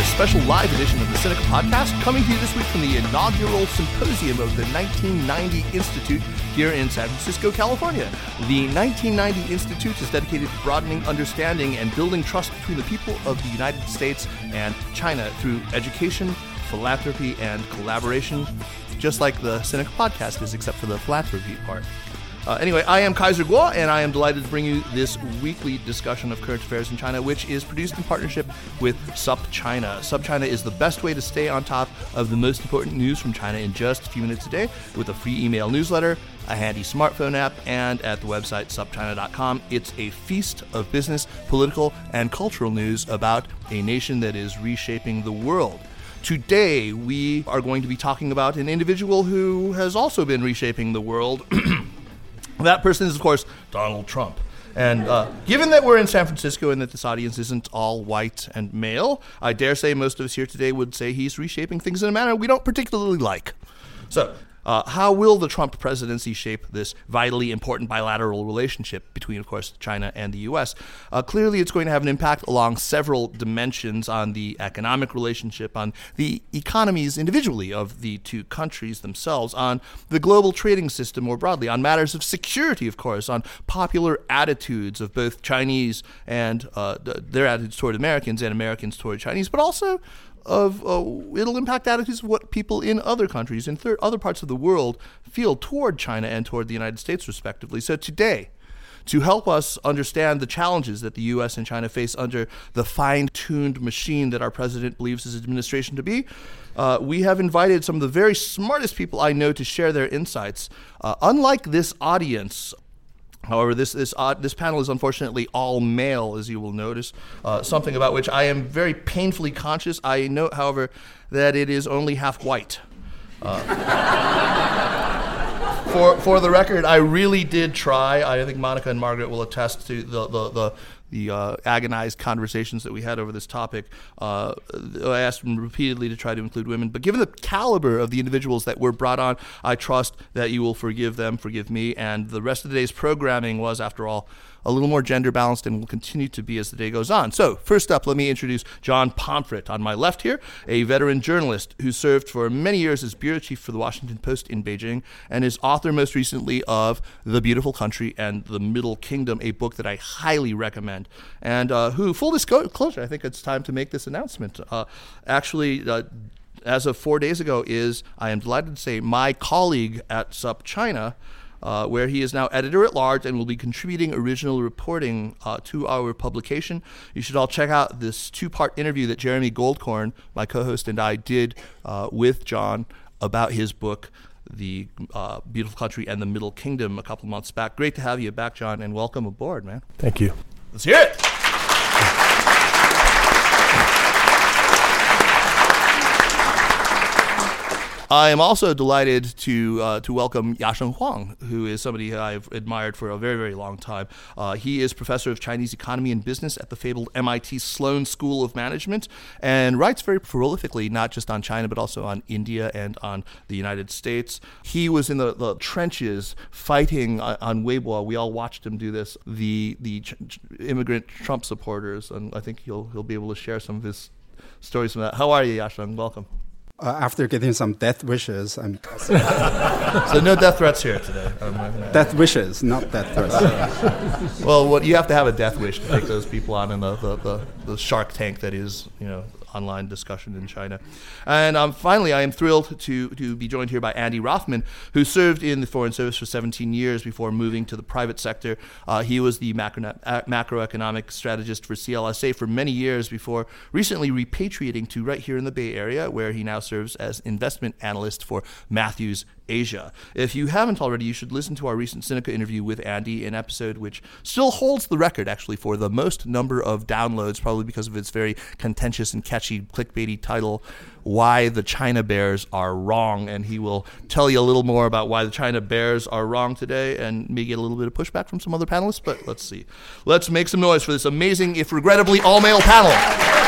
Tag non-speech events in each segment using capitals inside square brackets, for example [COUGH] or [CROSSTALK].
This special live edition of the Sinica Podcast, coming to you this week from the inaugural symposium of the 1990 Institute here in San Francisco, California. The 1990 Institute is dedicated to broadening understanding and building trust between the people of the United States and China through education, philanthropy, and collaboration, just like the Sinica Podcast is, except for the philanthropy part. Uh, anyway, I am Kaiser Kuo, and I am delighted to bring you this weekly discussion of current affairs in China, which is produced in partnership with SupChina. SupChina is the best way to stay on top of the most important news from China in just a few minutes a day with a free email newsletter, a handy smartphone app, and at the website supchina.com. It's a feast of business, political, and cultural news about a nation that is reshaping the world. Today, we are going to be talking about an individual who has also been reshaping the world. [CLEARS THROAT] That person is, of course, Donald Trump. And uh, given that we're in San Francisco and that this audience isn't all white and male, I dare say most of us here today would say he's reshaping things in a manner we don't particularly like. So, uh, how will the Trump presidency shape this vitally important bilateral relationship between, of course, China and the U.S.? Uh, clearly, it's going to have an impact along several dimensions on the economic relationship, on the economies individually of the two countries themselves, on the global trading system more broadly, on matters of security, of course, on popular attitudes of both Chinese and uh, their attitudes toward Americans and Americans toward Chinese, but also of uh, it'll impact attitudes of what people in other countries in thir- other parts of the world feel toward China and toward the United States respectively. So today, to help us understand the challenges that the US and China face under the fine-tuned machine that our president believes his administration to be, uh, we have invited some of the very smartest people I know to share their insights. Uh, unlike this audience, However, this this uh, this panel is unfortunately all male, as you will notice. Uh, something about which I am very painfully conscious. I note, however, that it is only half white. Uh, [LAUGHS] for for the record, I really did try. I think Monica and Margaret will attest to the the, the the uh, agonized conversations that we had over this topic. Uh, I asked them repeatedly to try to include women, but given the caliber of the individuals that were brought on, I trust that you will forgive them, forgive me, and the rest of the day's programming was, after all, a little more gender balanced and will continue to be as the day goes on. So, first up, let me introduce John Pomfret on my left here, a veteran journalist who served for many years as bureau chief for the Washington Post in Beijing and is author most recently of The Beautiful Country and the Middle Kingdom, a book that I highly recommend. And uh, who, full disclosure, I think it's time to make this announcement. Uh, actually, uh, as of four days ago, is I am delighted to say my colleague at SupChina uh, where he is now editor at large and will be contributing original reporting uh, to our publication. You should all check out this two part interview that Jeremy Goldkorn, my co host, and I did uh, with John about his book. The uh, Beautiful Country and the Middle Kingdom a couple months back. Great to have you back, John, and welcome aboard, man. Thank you. Let's hear it. I am also delighted to uh, to welcome Yasheng Huang, who is somebody I've admired for a very very long time. Uh, he is professor of Chinese economy and business at the fabled MIT Sloan School of Management, and writes very prolifically not just on China but also on India and on the United States. He was in the, the trenches fighting on, Weibo. We all watched him do this. The the ch- immigrant Trump supporters, and I think he'll he'll be able to share some of his stories from that. How are you, Yasheng? Welcome uh, after getting some death wishes, I'm. so no death threats here today. Um, death wishes, not death threats. well, what you have to have a death wish to take those people on in the, the, the, the Shark Tank that is, you know, online discussion in China. And um, finally, I am thrilled to, to be joined here by Andy Rothman, who served in the Foreign Service for 17 years before moving to the private sector. Uh, he was the macro, uh, macroeconomic strategist for CLSA for many years before recently repatriating to right here in the Bay Area, where he now serves as investment analyst for Matthews Asia. If you haven't already, you should listen to our recent Sinica interview with Andy, an episode which still holds the record actually for the most number of downloads, probably because of its very contentious and catchy clickbaity title, Why the China Bears Are Wrong. And he will tell you a little more about why the China Bears are wrong today and maybe get a little bit of pushback from some other panelists, but let's see. Let's make some noise for this amazing, if regrettably all male panel.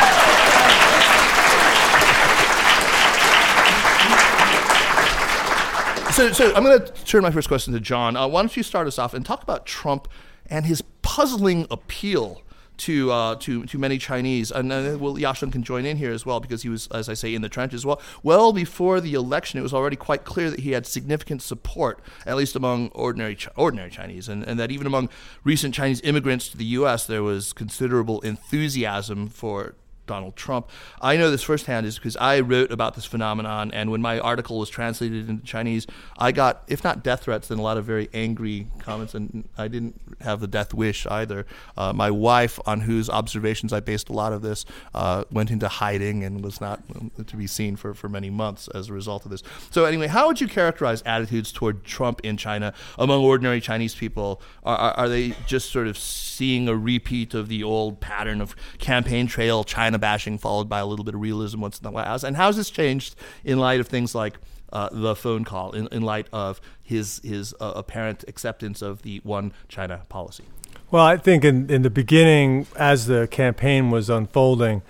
So, so I'm going to turn my first question to John. Uh, why don't you start us off and talk about Trump and his puzzling appeal to uh, to to many Chinese, and uh, well, Yasheng can join in here as well because he was, as I say, in the trenches. Well, well before the election, it was already quite clear that he had significant support, at least among ordinary ordinary Chinese, and, and that even among recent Chinese immigrants to the U.S., there was considerable enthusiasm for Donald Trump. I know this firsthand is because I wrote about this phenomenon, and when my article was translated into Chinese, I got, if not death threats, then a lot of very angry comments, and I didn't have the death wish either. Uh, my wife, on whose observations I based a lot of this, uh, went into hiding and was not to be seen for, for many months as a result of this. So, anyway, how would you characterize attitudes toward Trump in China among ordinary Chinese people? Are, are, are they just sort of seeing a repeat of the old pattern of campaign trail China? China bashing followed by a little bit of realism once in a while. And how's this changed in light of things like uh, the phone call, in, in light of his his uh, apparent acceptance of the one China policy? Well, I think in, in the beginning, as the campaign was unfolding,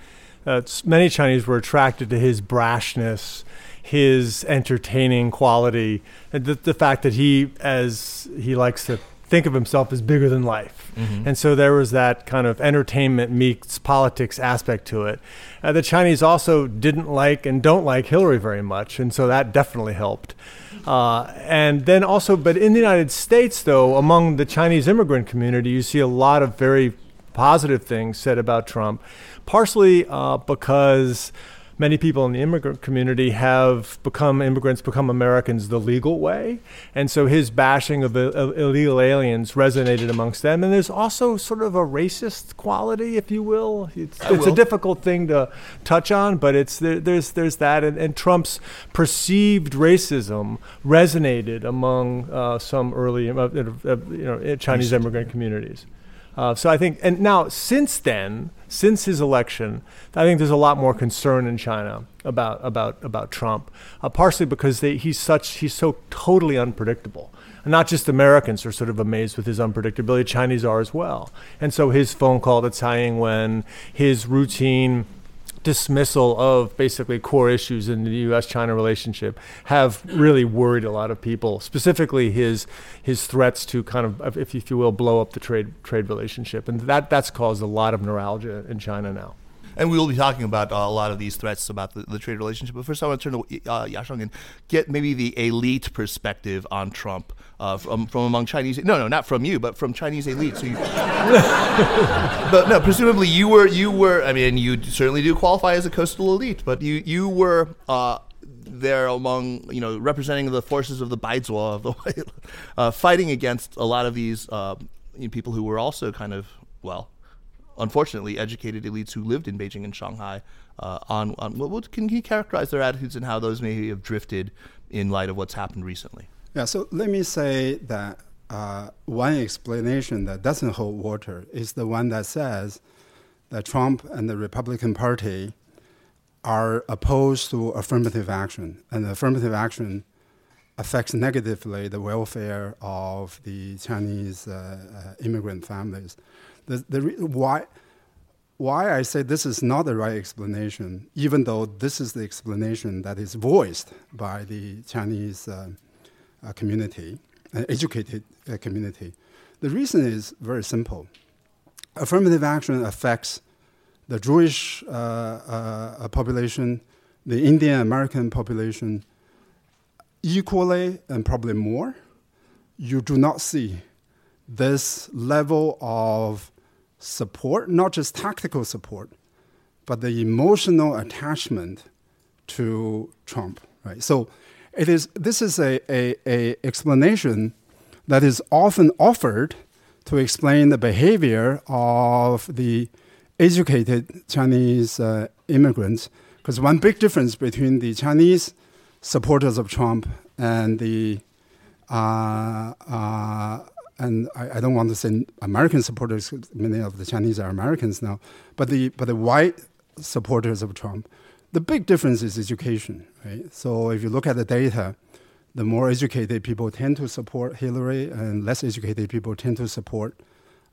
uh, many Chinese were attracted to his brashness, his entertaining quality, and the, the fact that he, as he likes to think of himself as bigger than life. Mm-hmm. And so there was that kind of entertainment meets politics aspect to it. Uh, the Chinese also didn't like and don't like Hillary very much, and so that definitely helped. Uh, and then also, but in the United States, though, among the Chinese immigrant community, you see a lot of very positive things said about Trump, partially uh, because many people in the immigrant community have become immigrants, become Americans the legal way. And so his bashing of, of illegal aliens resonated amongst them. And there's also sort of a racist quality, if you will. It's, it's will. a difficult thing to touch on, but it's there, there's, there's that. And, and, Trump's perceived racism resonated among uh, some early uh, uh, you know, Chinese immigrant communities. Uh, so I think, and now since then, since his election, I think there's a lot more concern in China about about about Trump, uh, partially because they, he's such he's so totally unpredictable. And not just Americans are sort of amazed with his unpredictability; Chinese are as well. And so his phone call to Tsai Ing-wen, his routine dismissal of basically core issues in the U.S.-China relationship have really worried a lot of people. Specifically, his his threats to kind of, if, if you will, blow up the trade trade relationship, and that that's caused a lot of neuralgia in China now. And we will be talking about uh, a lot of these threats about the, the, trade relationship. But first, I want to turn to uh, Yasheng and get maybe the elite perspective on Trump uh, from from among Chinese. No, no, not from you, but from Chinese elite. So you, [LAUGHS] but no, presumably you were you were. I mean, you certainly do qualify as a coastal elite, but you you were. Uh, there among you know representing the forces of the Baizuo of the [LAUGHS] uh, fighting against a lot of these uh, you know, people who were also kind of well unfortunately educated elites who lived in Beijing and Shanghai uh, on on what, what can you characterize their attitudes and how those may have drifted in light of what's happened recently yeah, so let me say that uh, one explanation that doesn't hold water is the one that says that Trump and the Republican Party are opposed to affirmative action, and affirmative action affects negatively the welfare of the Chinese uh, uh, immigrant families. The, the why, why I say this is not the right explanation, even though this is the explanation that is voiced by the Chinese uh, uh, community, an educated uh, community. The reason is very simple. Affirmative action affects the Jewish uh, uh, population, the Indian American population equally and probably more. You do not see this level of support, not just tactical support, but the emotional attachment to Trump. Right. So it is, this is a, a, a explanation that is often offered to explain the behavior of the educated Chinese uh, immigrants. Because one big difference between the Chinese supporters of Trump and the uh, uh, and I, I, don't want to say American supporters. Many of the Chinese are Americans now, but the but the white supporters of Trump, the big difference is education, right? So if you look at the data, the more educated people tend to support Hillary, and less educated people tend to support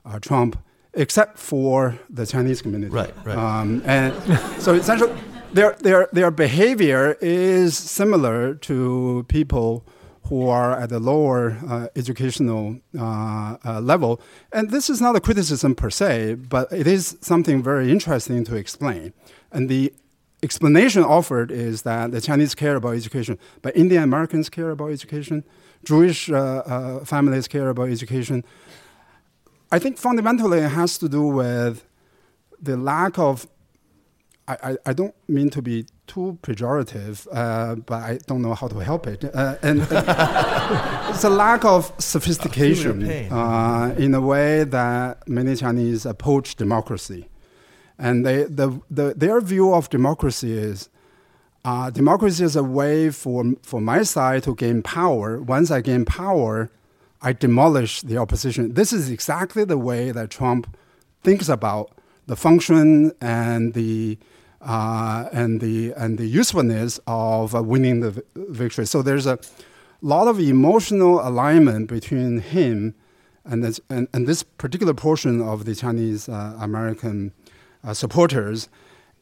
uh, Trump, except for the Chinese community. Right, right. Um, and so essentially, their their their behavior is similar to people who are at the lower uh, educational uh, uh, level. And this is not a criticism per se, but it is something very interesting to explain. And the explanation offered is that the Chinese care about education, but Indian Americans care about education, Jewish uh, uh, families care about education. I think fundamentally it has to do with the lack of I, I, I, don't mean to be too pejorative, uh, but I don't know how to help it. Uh, and [LAUGHS] it's a lack of sophistication uh, in a way that many Chinese approach democracy. And they, the, the, their view of democracy is uh, democracy is a way for, for my side to gain power. Once I gain power, I demolish the opposition. This is exactly the way that Trump thinks about the function and the uh, and the and the usefulness of uh, winning the victory. So there's a lot of emotional alignment between him and this, and, and this particular portion of the Chinese uh, American uh, supporters,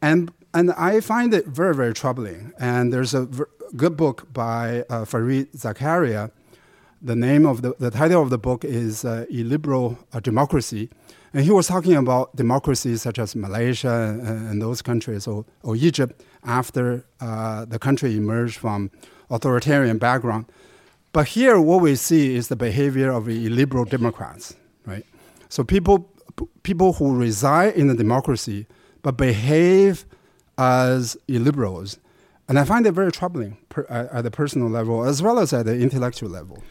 and and I find it very very troubling. And there's a v- good book by uh, Fareed Zakaria. The name of the, the title of the book is uh, "Illiberal Democracy." And he was talking about democracies such as Malaysia and, and those countries, or, or Egypt, after uh, the country emerged from authoritarian background. But here, what we see is the behavior of illiberal Democrats, right? So people, people who reside in a democracy but behave as illiberals. And I find it very troubling per, at the personal level as well as at the intellectual level.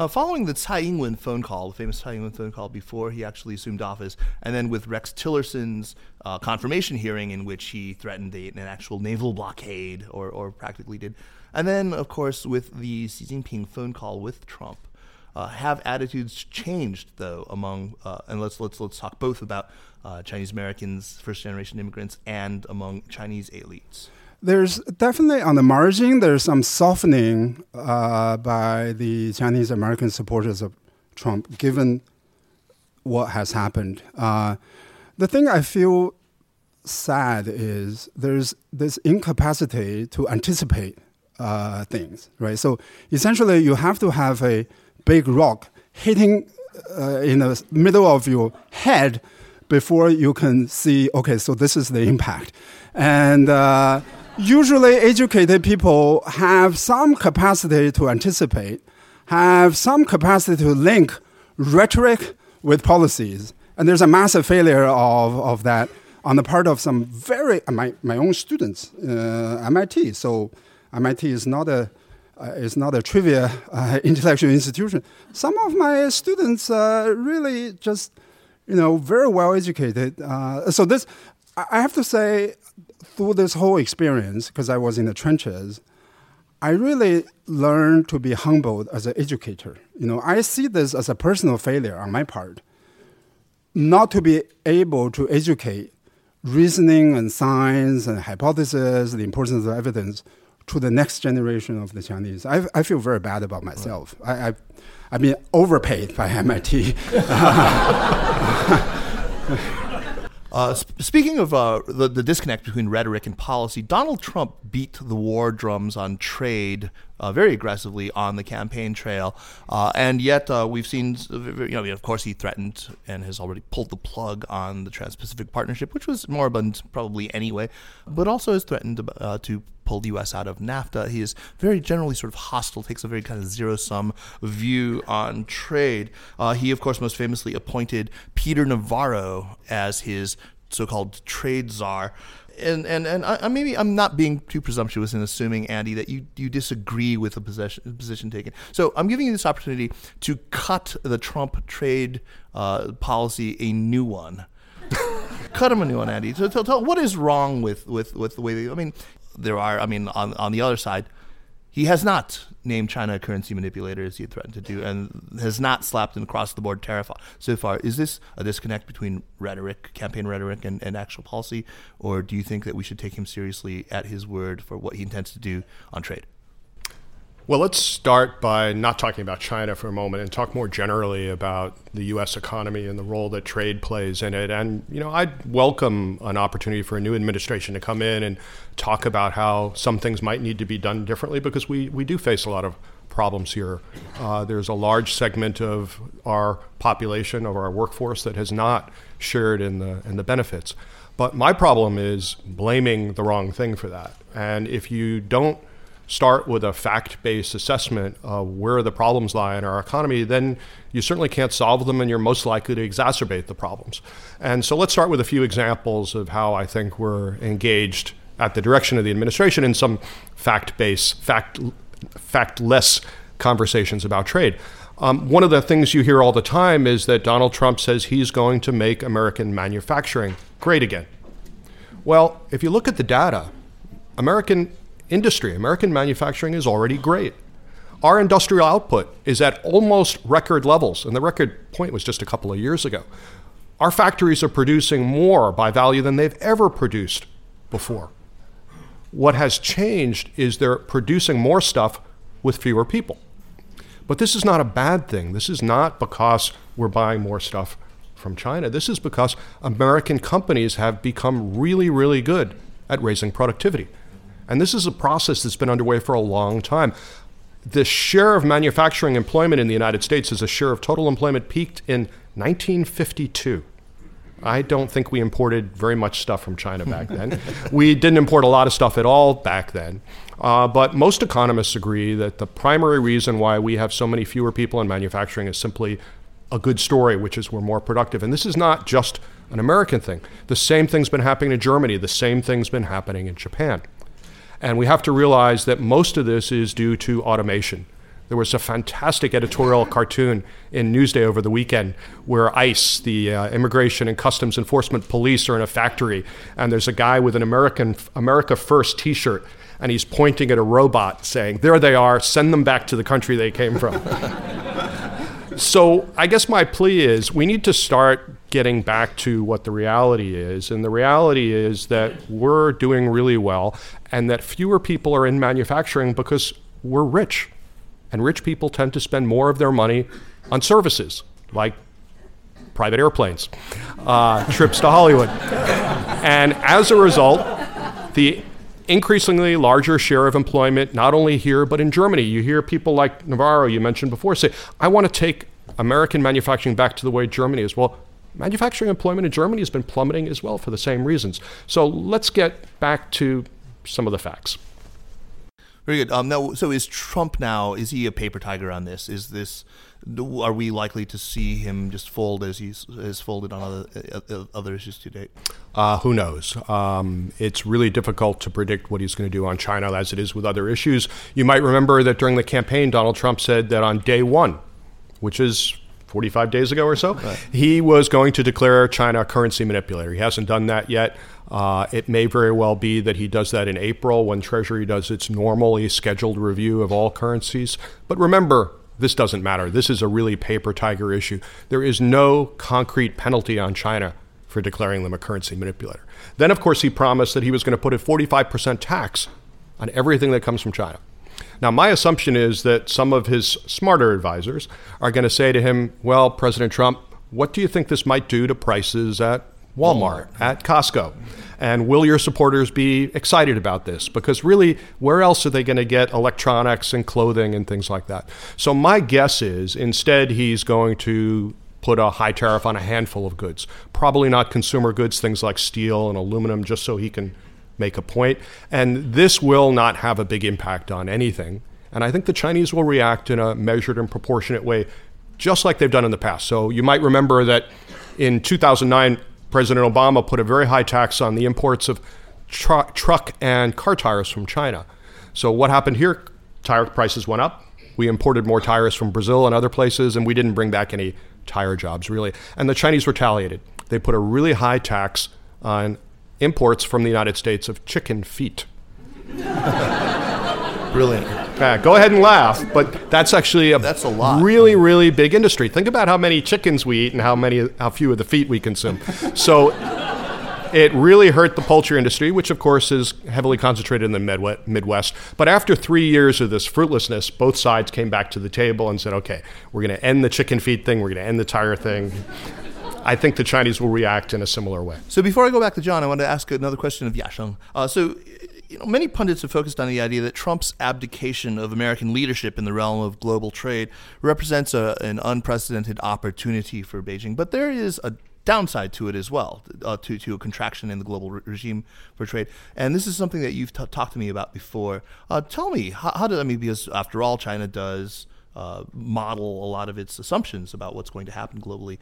Uh, following the Tsai Ing-wen phone call, the famous Tsai Ing-wen phone call before he actually assumed office, and then with Rex Tillerson's uh, confirmation hearing in which he threatened a, an actual naval blockade, or, or practically did, and then of course with the Xi Jinping phone call with Trump, uh, have attitudes changed though among uh, and let's let's let's talk both about uh, Chinese Americans, first generation immigrants, and among Chinese elites. There's definitely on the margin, there's some softening uh, by the Chinese American supporters of Trump, given what has happened. Uh, the thing I feel sad is there's this incapacity to anticipate uh, things, right? So essentially, you have to have a big rock hitting uh, in the middle of your head before you can see, okay, so this is the impact. And uh, usually educated people have some capacity to anticipate, have some capacity to link rhetoric with policies. And there's a massive failure of, of that on the part of some very, uh, my, my own students, uh, MIT. So MIT is not a, uh, is not a trivia uh, [LAUGHS] intellectual institution. Some of my students uh, really just, you know, very well educated. Uh, so this, I have to say, through this whole experience, because I was in the trenches, I really learned to be humbled as an educator. You know, I see this as a personal failure on my part, not to be able to educate reasoning and science and hypothesis, the importance of evidence to the next generation of the Chinese. I, I feel very bad about myself. Right. I, I, I've been overpaid by MIT. [LAUGHS] Uh, sp- speaking of uh, the, the disconnect between rhetoric and policy, Donald Trump beat the war drums on trade uh, very aggressively on the campaign trail, uh, and yet uh, we've seen, you know, of course, he threatened and has already pulled the plug on the Trans-Pacific Partnership, which was moribund probably anyway, but also has threatened uh, to pull the U.S. out of NAFTA. He is very generally sort of hostile, takes a very kind of zero sum view on trade. Uh, he, of course, most famously appointed Peter Navarro as his so called trade czar and and and I, maybe I'm not being too presumptuous in assuming, Andy, that you you disagree with the position position taken. So I'm giving you this opportunity to cut the Trump trade uh, policy a new one. [LAUGHS] cut him a new one, Andy. So tell, tell what is wrong with with with the way they, I mean, there are. I mean, on on the other side, he has not named China a currency manipulator as he had threatened to do, and has not slapped an across the board tariff so far. Is this a disconnect between rhetoric, campaign rhetoric, and, and actual policy, or do you think that we should take him seriously at his word for what he intends to do on trade? Well, let's start by not talking about China for a moment and talk more generally about the U.S. economy and the role that trade plays in it. And, you know, I'd welcome an opportunity for a new administration to come in and talk about how some things might need to be done differently because we, we do face a lot of problems here. Uh, there's a large segment of our population, of our workforce, that has not shared in the, in the benefits. But my problem is blaming the wrong thing for that. And if you don't start with a fact based assessment of where the problems lie in our economy, then you certainly can't solve them and you're most likely to exacerbate the problems. And so let's start with a few examples of how I think we're engaged at the direction of the administration in some fact based, fact, fact-less conversations about trade. Um, one of the things you hear all the time is that Donald Trump says he's going to make American manufacturing great again. Well, if you look at the data, American industry. American manufacturing is already great. Our industrial output is at almost record levels, and the record point was just a couple of years ago. Our factories are producing more by value than they've ever produced before. What has changed is they're producing more stuff with fewer people. But this is not a bad thing. This is not because we're buying more stuff from China. This is because American companies have become really, really good at raising productivity. And this is a process that's been underway for a long time. The share of manufacturing employment in the United States as a share of total employment peaked in 1952. I don't think we imported very much stuff from China back then. [LAUGHS] we didn't import a lot of stuff at all back then. Uh, but most economists agree that the primary reason why we have so many fewer people in manufacturing is simply a good story, which is we're more productive. And this is not just an American thing. The same thing's been happening in Germany, the same thing's been happening in Japan. And we have to realize that most of this is due to automation. There was a fantastic editorial [LAUGHS] cartoon in Newsday over the weekend where ICE, the uh, Immigration and Customs Enforcement Police, are in a factory, and there's a guy with an American America First T-shirt, and he's pointing at a robot, saying, "There they are. Send them back to the country they came from." [LAUGHS] so I guess my plea is we need to start getting back to what the reality is. And the reality is that we're doing really well and that fewer people are in manufacturing because we're rich. And rich people tend to spend more of their money on services like private airplanes, uh, [LAUGHS] trips to Hollywood. And as a result, the increasingly larger share of employment, not only here, but in Germany. You hear people like Navarro, you mentioned before, say, I want to take American manufacturing back to the way Germany is. Well, manufacturing employment in Germany has been plummeting as well for the same reasons. So let's get back to some of the facts. Very good. Um, now, so is Trump now? Is he a paper tiger on this? Is this? Are we likely to see him just fold as he's has folded on other uh, uh, other issues to date? Uh, who knows? Um, it's really difficult to predict what he's going to do on China, as it is with other issues. You might remember that during the campaign, Donald Trump said that on day one, which is 45 days ago or so, right. he was going to declare China a currency manipulator. He hasn't done that yet. Uh, it may very well be that he does that in April when Treasury does its normally scheduled review of all currencies. But remember, this doesn't matter. This is a really paper tiger issue. There is no concrete penalty on China for declaring them a currency manipulator. Then, of course, he promised that he was going to put a 45% tax on everything that comes from China. Now, my assumption is that some of his smarter advisors are going to say to him, Well, President Trump, what do you think this might do to prices at Walmart, at Costco? And will your supporters be excited about this? Because really, where else are they going to get electronics and clothing and things like that? So, my guess is instead he's going to put a high tariff on a handful of goods, probably not consumer goods, things like steel and aluminum, just so he can make a point. And this will not have a big impact on anything. And I think the Chinese will react in a measured and proportionate way, just like they've done in the past. So you might remember that in 2009, President Obama put a very high tax on the imports of tr- truck and car tires from China. So what happened here? Tire prices went up. We imported more tires from Brazil and other places, and we didn't bring back any tire jobs, really. And the Chinese retaliated. They put a really high tax on imports from the United States of chicken feet. Brilliant. Yeah, go ahead and laugh, but that's actually a That's a lot. really, really big industry. Think about how many chickens we eat and how many, how few of the feet we consume. So it really hurt the poultry industry, which of course is heavily concentrated in the Midwest. But after three years of this fruitlessness, both sides came back to the table and said, okay, we're going to end the chicken feet thing, we're going to end the tire thing. I think the Chinese will react in a similar way. So before I go back to John, I want to ask another question of Yasheng. Uh, so, you know, many pundits have focused on the idea that Trump's abdication of American leadership in the realm of global trade represents a, an unprecedented opportunity for Beijing. But there is a downside to it as well, uh, to, to a contraction in the global re- regime for trade. And this is something that you've t- talked to me about before. Uh, tell me, how, how did, I mean, because after all, China does uh, model a lot of its assumptions about what's going to happen globally.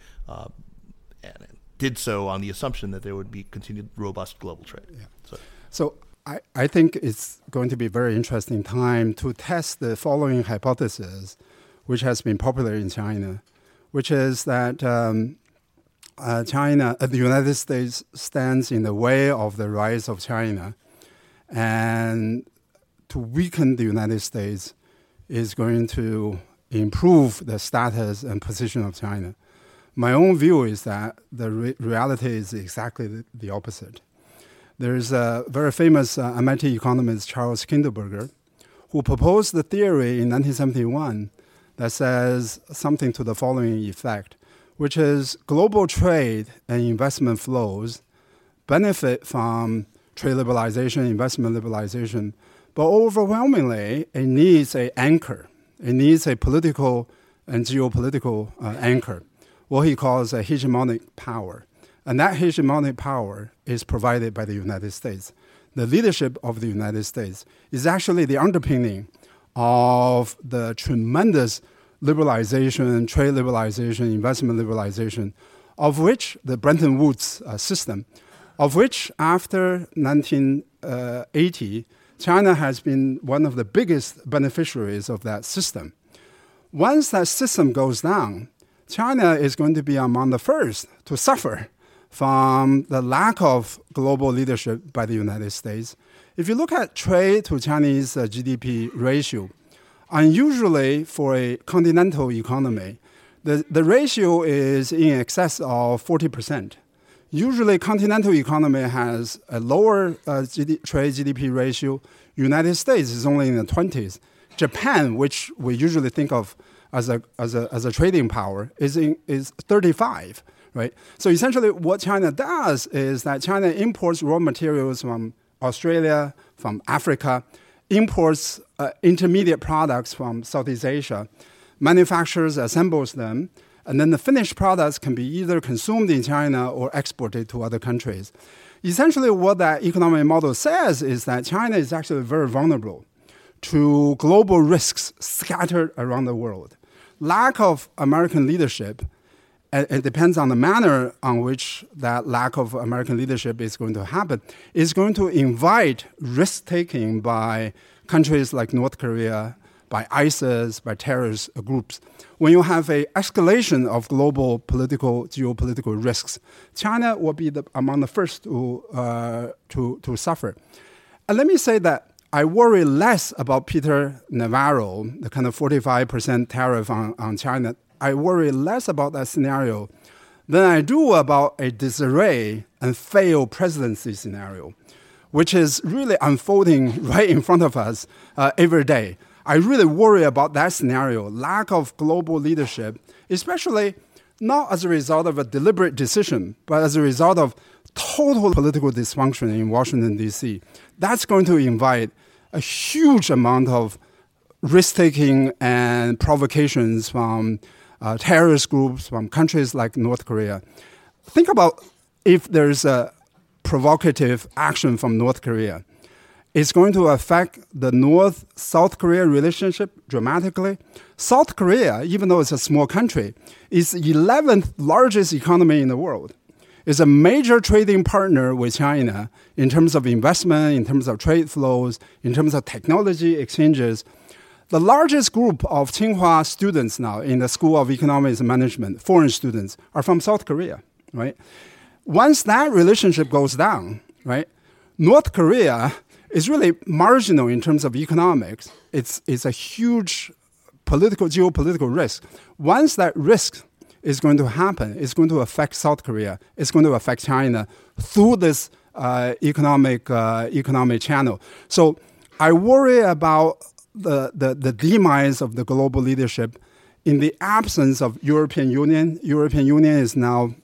And it did so on the assumption that there would be continued robust global trade. Yeah. So, So I, I think it's going to be a very interesting time to test the following hypothesis, which has been popular in China, which is that um, uh, China, uh, the United States stands in the way of the rise of China, and to weaken the United States is going to improve the status and position of China. My own view is that the re- reality is exactly the, the opposite. There's a very famous uh, MIT economist, Charles Kindleberger, who proposed the theory in 1971 that says something to the following effect, which is global trade and investment flows benefit from trade liberalization, investment liberalization, but overwhelmingly, it needs an anchor. It needs a political and geopolitical uh, anchor, what he calls a hegemonic power. And that hegemonic power is provided by the United States. The leadership of the United States is actually the underpinning of the tremendous liberalization, trade liberalization, investment liberalization, of which the Bretton Woods uh, system, of which after 1980, China has been one of the biggest beneficiaries of that system. Once that system goes down, China is going to be among the first to suffer from the lack of global leadership by the United States. If you look at trade to Chinese uh, GDP ratio, unusually for a continental economy, the, the ratio is in excess of 40%. Usually, continental economy has a lower uh, GD, trade GDP ratio. United States is only in the 20s. Japan, which we usually think of as a, as a, as a trading power, is, in, is 35 right? So essentially, what China does is that China imports raw materials from Australia, from Africa, imports uh, intermediate products from Southeast Asia, manufactures, assembles them, and then the finished products can be either consumed in China or exported to other countries. Essentially, what that economic model says is that China is actually very vulnerable to global risks scattered around the world. Lack of American leadership it depends on the manner on which that lack of American leadership is going to happen, is going to invite risk taking by countries like North Korea, by ISIS, by terrorist groups. When you have a escalation of global political, geopolitical risks, China will be the, among the first to, uh, to, to suffer. And let me say that I worry less about Peter Navarro, the kind of 45% tariff on, on China I worry less about that scenario than I do about a disarray and failed presidency scenario, which is really unfolding [LAUGHS] right in front of us uh, every day. I really worry about that scenario lack of global leadership, especially not as a result of a deliberate decision, but as a result of total political dysfunction in Washington, D.C. That's going to invite a huge amount of risk taking and provocations from uh, terrorist groups from countries like North Korea. Think about if there's a provocative action from North Korea. It's going to affect the North South Korea relationship dramatically. South Korea, even though it's a small country, is the 11th largest economy in the world. It's a major trading partner with China in terms of investment, in terms of trade flows, in terms of technology exchanges. The largest group of Tsinghua students now in the School of Economics and Management, foreign students, are from South Korea, right? Once that relationship goes down, right, North Korea is really marginal in terms of economics. It's, it's a huge political, geopolitical risk. Once that risk is going to happen, it's going to affect South Korea, it's going to affect China through this uh, economic, uh, economic channel. So I worry about the, the, the demise of the global leadership in the absence of European Union. European Union is now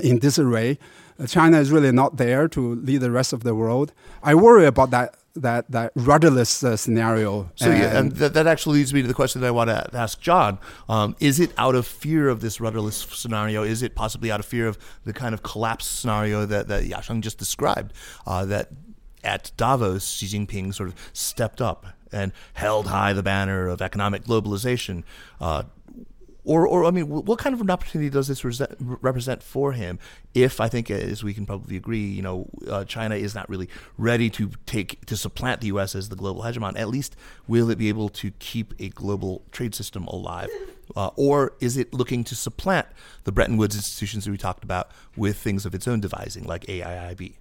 in disarray. China is really not there to lead the rest of the world. I worry about that that that rudderless uh, scenario. So and, yeah, and that, that actually leads me to the question that I want to ask John: um, Is it out of fear of this rudderless scenario? Is it possibly out of fear of the kind of collapse scenario that that Yasheng just described? Uh, that at Davos, Xi Jinping sort of stepped up and held high the banner of economic globalization. Uh, or, or I mean, what kind of an opportunity does this represent for him? If I think, as we can probably agree, you know, uh, China is not really ready to take to supplant the U.S. as the global hegemon. At least, will it be able to keep a global trade system alive, [LAUGHS] uh, or is it looking to supplant the Bretton Woods institutions that we talked about with things of its own devising, like AIIB?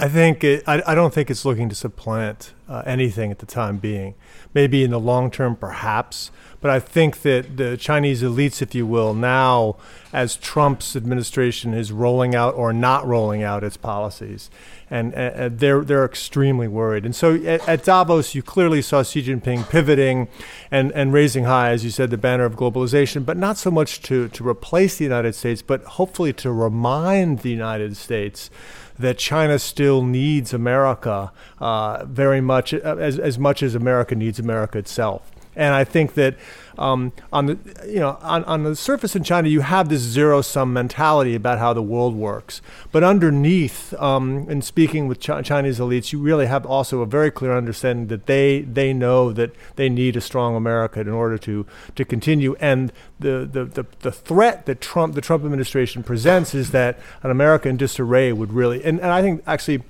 I think it, I, I don't think it's looking to supplant uh, anything at the time being. Maybe in the long term, perhaps, but I think that the Chinese elites, if you will, now as Trump's administration is rolling out or not rolling out its policies, and, and they're they're extremely worried. And so at, at, Davos, you clearly saw Xi Jinping pivoting and, and raising high, as you said, the banner of globalization, but not so much to to replace the United States, but hopefully to remind the United States that China still needs America uh, very much, uh, as, as much as America needs America itself. And I think that um, on the you know on, on the surface in China, you have this zero sum mentality about how the world works. But underneath, um, in speaking with Ch- Chinese elites, you really have also a very clear understanding that they they know that they need a strong America in order to to continue. And the the, the, the threat that Trump the Trump administration presents is that an America in disarray would really and, and I think actually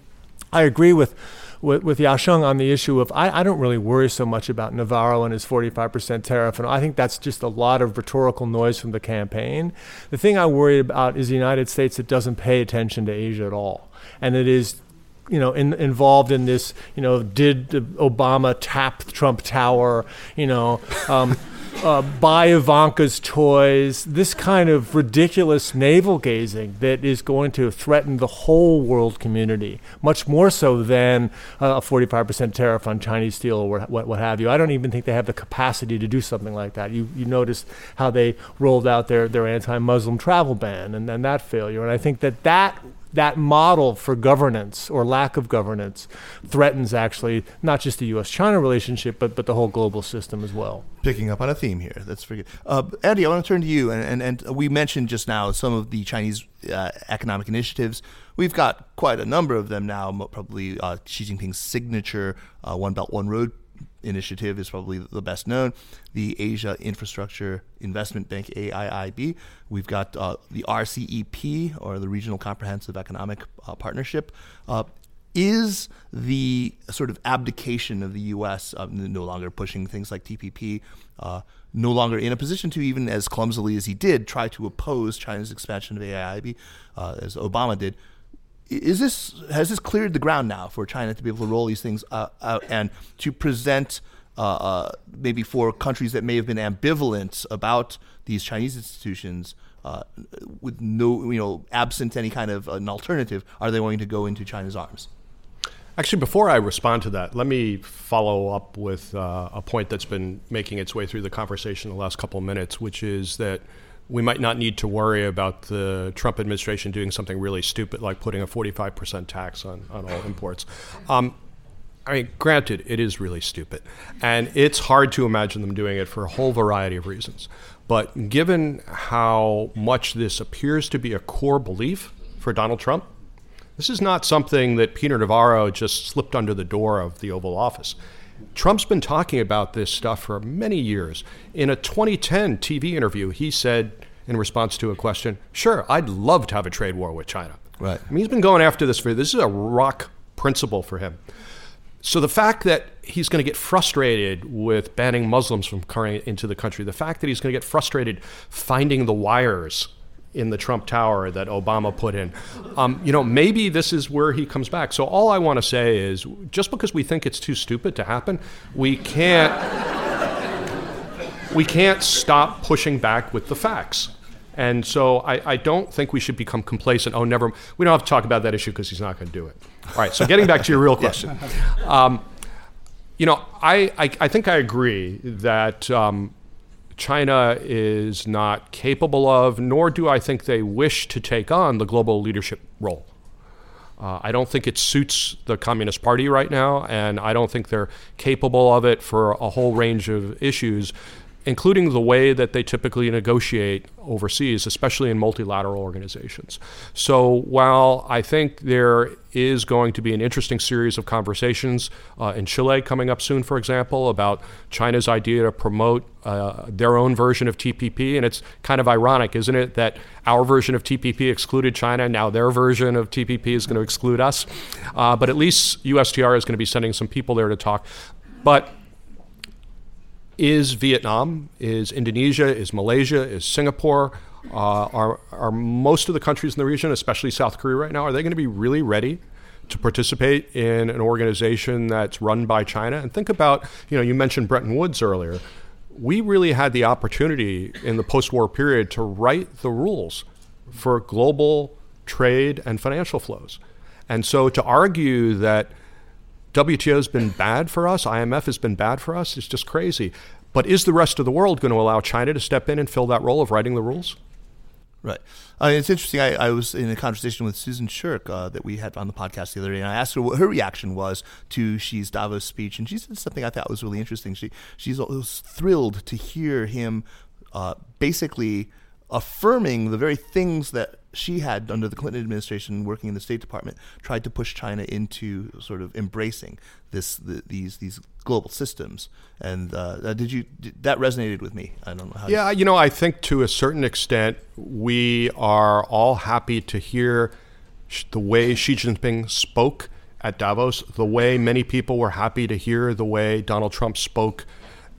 I agree with with, with Yasheng on the issue of I, I don't really worry so much about Navarro and his 45% tariff. And I think that's just a lot of rhetorical noise from the campaign. The thing I worry about is the United States that doesn't pay attention to Asia at all. And it is you know, in, involved in this, you know, did Obama tap Trump Tower, you know, um, uh, buy Ivanka's toys, this kind of ridiculous navel gazing that is going to threaten the whole world community, much more so than uh, a 45% tariff on Chinese steel or what, what have you. I don't even think they have the capacity to do something like that. You, you noticed how they rolled out their, their anti Muslim travel ban and, and that failure. And I think that that that model for governance or lack of governance threatens actually not just the U.S.-China relationship, but but the whole global system as well. Picking up on a theme here, that's pretty good. Uh, Andy, I want to turn to you, and, and, and we mentioned just now some of the Chinese uh, economic initiatives. We've got quite a number of them now. Probably uh, Xi Jinping's signature uh, One Belt One Road initiative is probably the best known. The Asia Infrastructure Investment Bank (AIIB). We've got uh, the RCEP, or the Regional Comprehensive Economic uh, Partnership. Uh, is the sort of abdication of the U.S. no longer pushing things like TPP, uh, no longer in a position to even as clumsily as he did try to oppose China's expansion of AIIB, uh, as Obama did? Is this has this cleared the ground now for China to be able to roll these things uh, out and to present uh, uh, maybe for countries that may have been ambivalent about these Chinese institutions uh, with no you know absent any kind of an alternative, are they going to go into China's arms? Actually, before I respond to that, let me follow up with uh, a point that's been making its way through the conversation the last couple of minutes, which is that we might not need to worry about the Trump administration doing something really stupid like putting a 45% tax on, on all imports. Um, I mean, granted, it is really stupid. And it's hard to imagine them doing it for a whole variety of reasons. But given how much this appears to be a core belief for Donald Trump, this is not something that Peter Navarro just slipped under the door of the Oval Office. Trump's been talking about this stuff for many years. In a 2010 TV interview, he said, in response to a question, Sure, I'd love to have a trade war with China. Right. I mean, he's been going after this for this is a rock principle for him. So the fact that he's going to get frustrated with banning Muslims from coming into the country, the fact that he's going to get frustrated finding the wires in the Trump Tower that Obama put in. Um, you know, maybe this is where he comes back. So all I want to say is, just because we think it's too stupid to happen, we can't we can't stop pushing back with the facts. And so I, I, don't think we should become complacent. Oh, never. We don't have to talk about that issue because he's not going to do it. All right. So getting back to your real [LAUGHS] question, um, you know, I, I, I, think I agree that um, China is not capable of, nor do I think they wish to take on the global leadership role. Uh, I don't think it suits the Communist Party right now, and I don't think they're capable of it for a whole range of issues including the way that they typically negotiate overseas, especially in multilateral organizations. So while I think there is going to be an interesting series of conversations uh, in Chile coming up soon, for example, about China's idea to promote uh, their own version of TPP. And it's kind of ironic, isn't it, that our version of TPP excluded China, now their version of TPP is going to exclude us. Uh, but at least USTR is going to be sending some people there to talk. But is Vietnam, is Indonesia, is Malaysia, is Singapore, uh, are, are most of the countries in the region, especially South Korea right now, are they going to be really ready to participate in an organization that's run by China? And think about, you know, you mentioned Bretton Woods earlier. We really had the opportunity in the post war period to write the rules for global trade and financial flows. And so to argue that WTO has been bad for us, IMF has been bad for us, it's just crazy. But is the rest of the world going to allow China to step in and fill that role of writing the rules? Right. Uh, it's interesting. I, I, was in a conversation with Susan Shirk uh, that we had on the podcast the other day, and I asked her what her reaction was to Xi's Davos speech, and she said something I thought was really interesting. She she's was thrilled to hear him uh, basically affirming the very things that she had under the Clinton administration working in the State Department tried to push China into sort of embracing this the, these these global systems. And uh, uh, did you did, that resonated with me? I don't know how. Yeah, you know, I think to a certain extent we are all happy to hear the way Xi Jinping spoke at Davos, the way many people were happy to hear the way Donald Trump spoke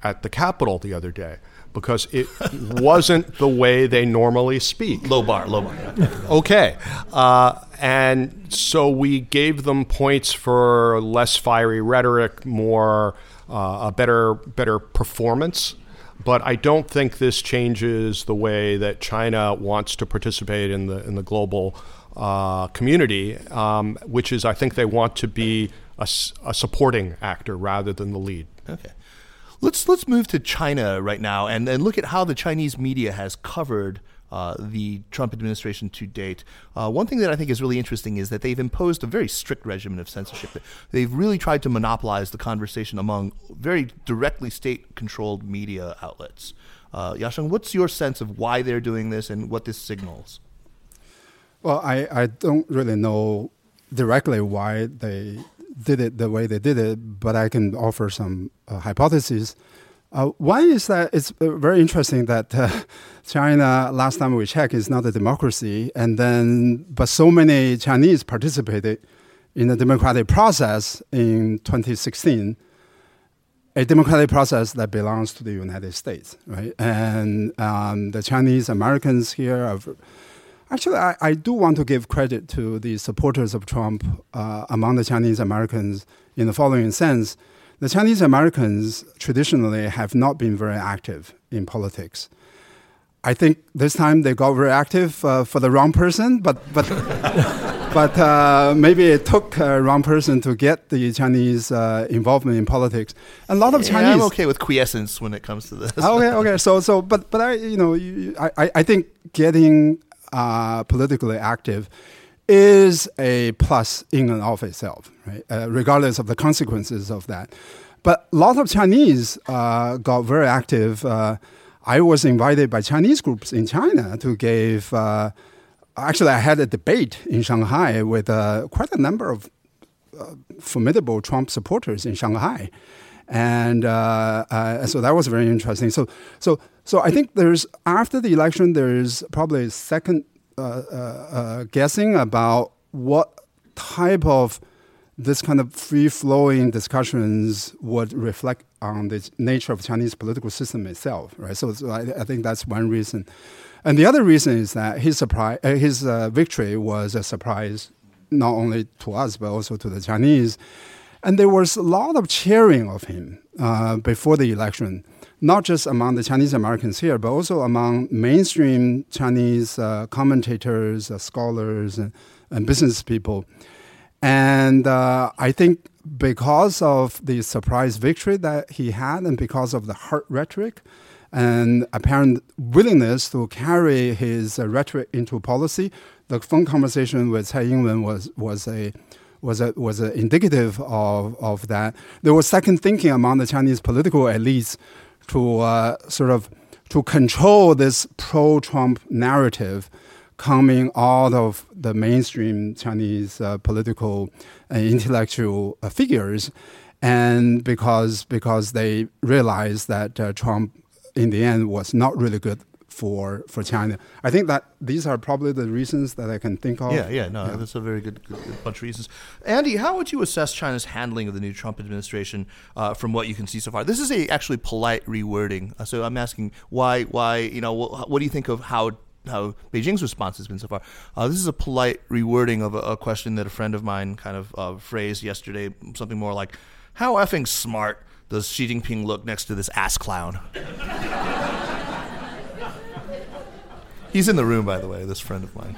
at the Capitol the other day because it wasn't the way they normally speak. Low bar, low bar. okay. Uh, and so we gave them points for less fiery rhetoric, more uh, a better better performance. But I don't think this changes the way that China wants to participate in the in the global uh, community, um, which is I think they want to be a, a supporting actor rather than the lead. Okay. Let's let's move to China right now and, and look at how the Chinese media has covered uh, the Trump administration to date. Uh, one thing that I think is really interesting is that they've imposed a very strict regimen of censorship. They've really tried to monopolize the conversation among very directly state-controlled media outlets. Uh, Yasheng, what's your sense of why they're doing this and what this signals? Well, I, I don't really know directly why they did it the way they did it, but I can offer some uh, hypotheses. Uh, one is that it's uh, very interesting that uh, [LAUGHS] China, last time we checked, is not a democracy, and then but so many Chinese participated in the democratic process in 2016, a democratic process that belongs to the United States, right? And um, the Chinese Americans here are Actually, I, I, do want to give credit to the supporters of Trump uh, among the Chinese Americans in the following sense. The Chinese Americans traditionally have not been very active in politics. I think this time they got very active uh, for the wrong person, but but [LAUGHS] but uh, maybe it took a wrong person to get the Chinese uh, involvement in politics. A lot of Chinese. I'm okay with quiescence when it comes to this. okay, okay. So so, but but I you know I I think getting uh, politically active is a plus in and of itself, right? Uh, regardless of the consequences of that. But a lot of Chinese uh, got very active. Uh, I was invited by Chinese groups in China to give. Uh, actually, I had a debate in Shanghai with uh, quite a number of formidable Trump supporters in Shanghai and uh, uh, so that was very interesting. So, so, so I think there's after the election, there's probably a second uh, uh, uh, guessing about what type of this kind of free-flowing discussions would reflect on the nature of Chinese political system itself, right? So, so I, I, think that's one reason. And the other reason is that his surprise, uh, his victory was a surprise not only to us but also to the Chinese. And there was a lot of cheering of him uh, before the election, not just among the Chinese Americans here, but also among mainstream Chinese uh, commentators, uh, scholars, and, and, business people. And uh, I think because of the surprise victory that he had, and because of the hard rhetoric, and apparent willingness to carry his uh, rhetoric into policy, the phone conversation with Tsai Ing-wen was was a was a was a indicative of of that. There was second thinking among the Chinese political elites to uh, sort of to control this pro-Trump narrative coming out of the mainstream Chinese uh, political and intellectual uh, figures, and because because they realized that uh, Trump in the end was not really good for for China. I think that these are probably the reasons that I can think of. Yeah, yeah, no, yeah. that's a very good, good, good, bunch of reasons. Andy, how would you assess China's handling of the new Trump administration uh, from what you can see so far? This is a actually polite rewording, uh, so I'm asking why, why, you know, what, what do you think of how how Beijing's response has been so far. Uh, this is a polite rewording of a, a, question that a friend of mine kind of uh, phrased yesterday, something more like, "How effing smart does Xi Jinping look next to this ass clown?" [LAUGHS] He's in the room, by the way, this friend of mine.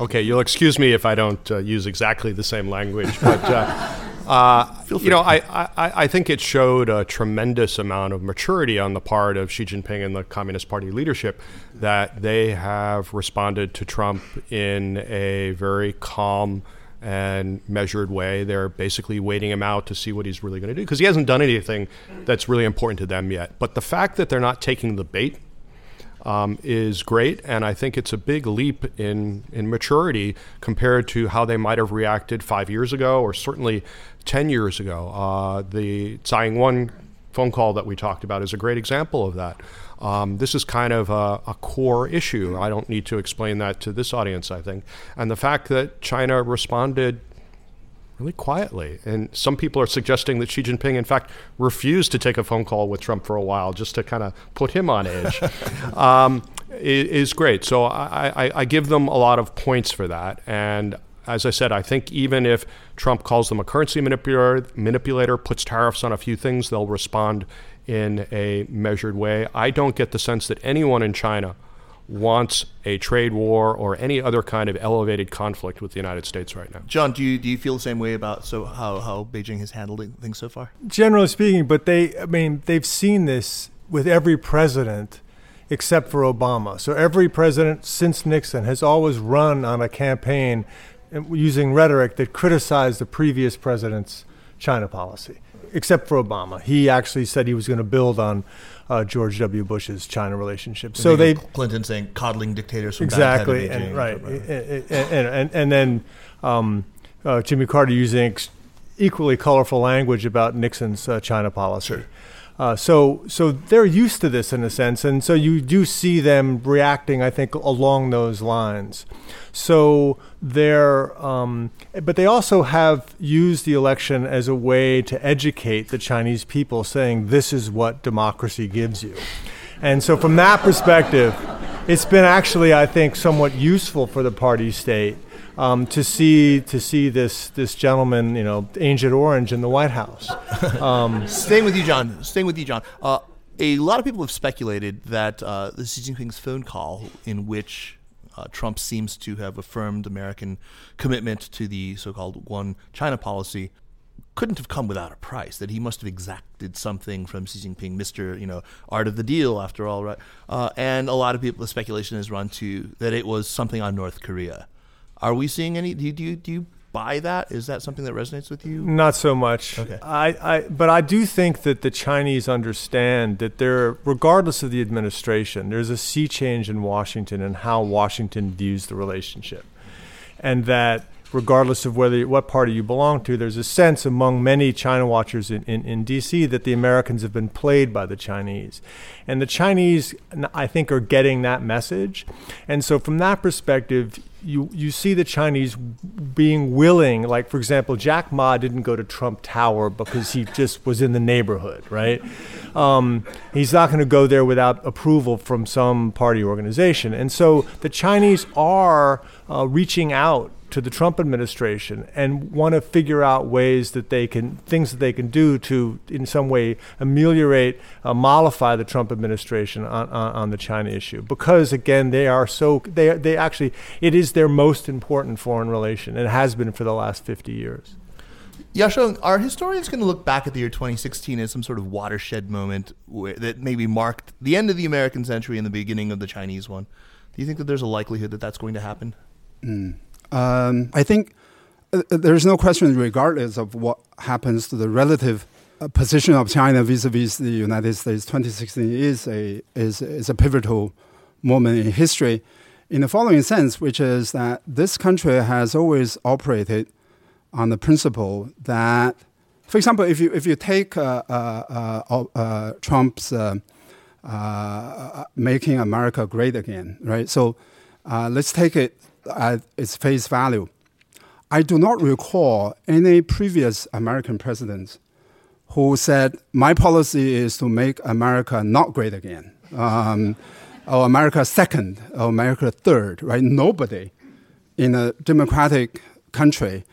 Okay, you'll excuse me if I don't uh, use exactly the same language, but uh, [LAUGHS] uh, you know, I, I, I think it showed a tremendous amount of maturity on the part of Xi Jinping and the Communist Party leadership that they have responded to Trump in a very calm and measured way. They're basically waiting him out to see what he's really going to do because he hasn't done anything that's really important to them yet. But the fact that they're not taking the bait um, is great, and I think it's a big leap in in maturity compared to how they might have reacted five years ago, or certainly ten years ago. Uh, the Tsai Ing-wen phone call that we talked about is a great example of that. Um, this is kind of a, a, core issue. I don't need to explain that to this audience, I think. And the fact that China responded really quietly. And some people are suggesting that Xi Jinping, in fact, refused to take a phone call with Trump for a while just to kind of put him on edge. [LAUGHS] um, is great. So I, I, I give them a lot of points for that. And as I said, I think even if Trump calls them a currency manipulator, manipulator, puts tariffs on a few things, they'll respond in a measured way. I don't get the sense that anyone in China wants a trade war or any other kind of elevated conflict with the United States right now. John, do you do you feel the same way about so how, how Beijing has handled things so far? Generally speaking, but they I mean they've seen this with every president except for Obama. So every president since Nixon has always run on a campaign using rhetoric that criticized the previous president's China policy, except for Obama. He actually said he was going to build on uh, George W. Bush's China relationship. So they Clinton saying coddling dictators from exactly and right and, and, and, and then um, uh, Jimmy Carter using ex- equally colorful language about Nixon's uh, China policy. Sure. Uh, so, so they're used to this in a sense, and so you do see them reacting, I think, along those lines. So they're, um, but they also have used the election as a way to educate the Chinese people, saying this is what democracy gives you. And so, from that perspective, it's been actually, I think, somewhat useful for the party state um, to see to see this this gentleman, you know, Agent Orange in the White House. [LAUGHS] Um, Staying with you, John. Staying with you, John. Uh, a lot of people have speculated that uh, the Xi Jinping's phone call, in which uh, Trump seems to have affirmed American commitment to the so-called one China policy, couldn't have come without a price. That he must have exacted something from Xi Jinping, Mister, you know, art of the deal, after all, right? Uh, and a lot of people, the speculation has run to that it was something on North Korea. Are we seeing any? Do you, do you, do you buy that? Is that something that resonates with you? Not so much. Okay. I, I, but I do think that the Chinese understand that there, regardless of the administration, there's a sea change in Washington and how Washington views the relationship, and that regardless of whether what party you belong to, there's a sense among many China watchers in, in, in D.C. that the Americans have been played by the Chinese. And the Chinese, I think, are getting that message. And so, from that perspective, you you see the Chinese being willing, like for example, Jack Ma didn't go to Trump Tower because he just was in the neighborhood, right? Um, he's not going to go there without approval from some party organization, and so the Chinese are uh, reaching out to the Trump administration and want to figure out ways that they can things that they can do to in some way ameliorate uh, mollify the Trump administration on, on, on, the China issue because again they are so they they actually it is their most important foreign relation and it has been for the last 50 years. Yasheng, are historians going to look back at the year 2016 as some sort of watershed moment where, that maybe marked the end of the American century and the beginning of the Chinese one? Do you think that there's a likelihood that that's going to happen? Mm. Um, I think uh, uh, there's no question, regardless of what happens to the relative uh, position of China vis-a-vis the United States, 2016 is a is is a pivotal moment in history, in the following sense, which is that this country has always operated on the principle that, for example, if you if you take uh, uh, uh, Trump's making America great again, right? So let's take it at its face value. I do not recall any previous American president who said, My policy is to make America not great again, um, or America second, or America third, right? Nobody in a democratic country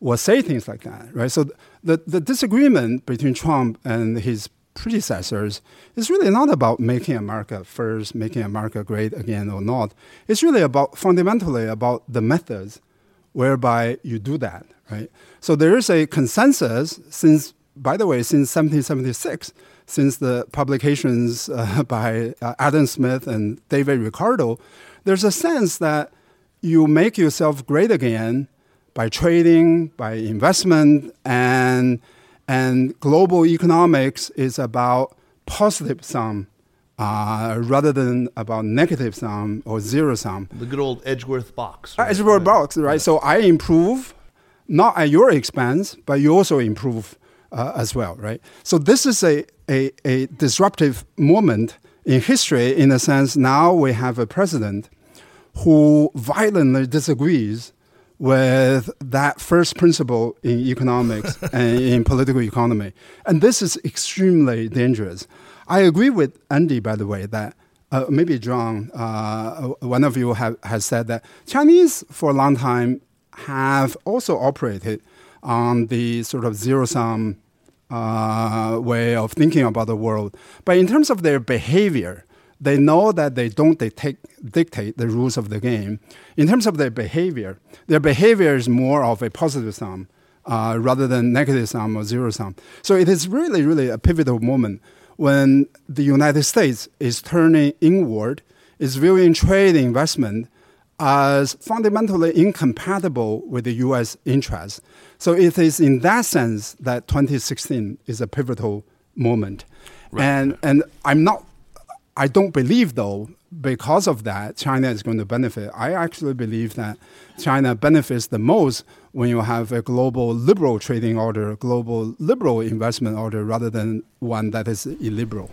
will say things like that, right? So the, the disagreement between Trump and his predecessors is really not about making America first, making America great again or not. It's really about fundamentally about the methods whereby you do that, right? So there is a consensus since, by the way, since 1776, since the publications [LAUGHS] uh, by uh, Adam Smith and David Ricardo, there's a sense that you make yourself great again by trading, by investment, and and global economics is about positive sum uh, rather than about negative sum or zero sum. The good old Edgeworth box. Right? Uh, Edgeworth box, right? Yeah. So I improve, not at your expense, but you also improve uh, as well, right? So this is a, a, a disruptive moment in history in the sense now we have a president who violently disagrees with that first principle in economics [LAUGHS] and in political economy. And this is extremely dangerous. I agree with Andy, by the way, that uh, maybe John, uh, one of you have, has said that Chinese for a long time have also operated on the sort of zero sum uh, way of thinking about the world. But in terms of their behavior, they know that they don't dictate, dictate the rules of the game. In terms of their behavior, their behavior is more of a positive sum uh, rather than negative sum or zero sum. So it is really, really a pivotal moment when the United States is turning inward, is viewing trade investment as fundamentally incompatible with the U.S. interests. So it is in that sense that 2016 is a pivotal moment. Right. And, and I'm not I don't believe, though, because of that, China is going to benefit. I actually believe that China benefits the most when you have a global liberal trading order, global liberal investment order, rather than one that is illiberal.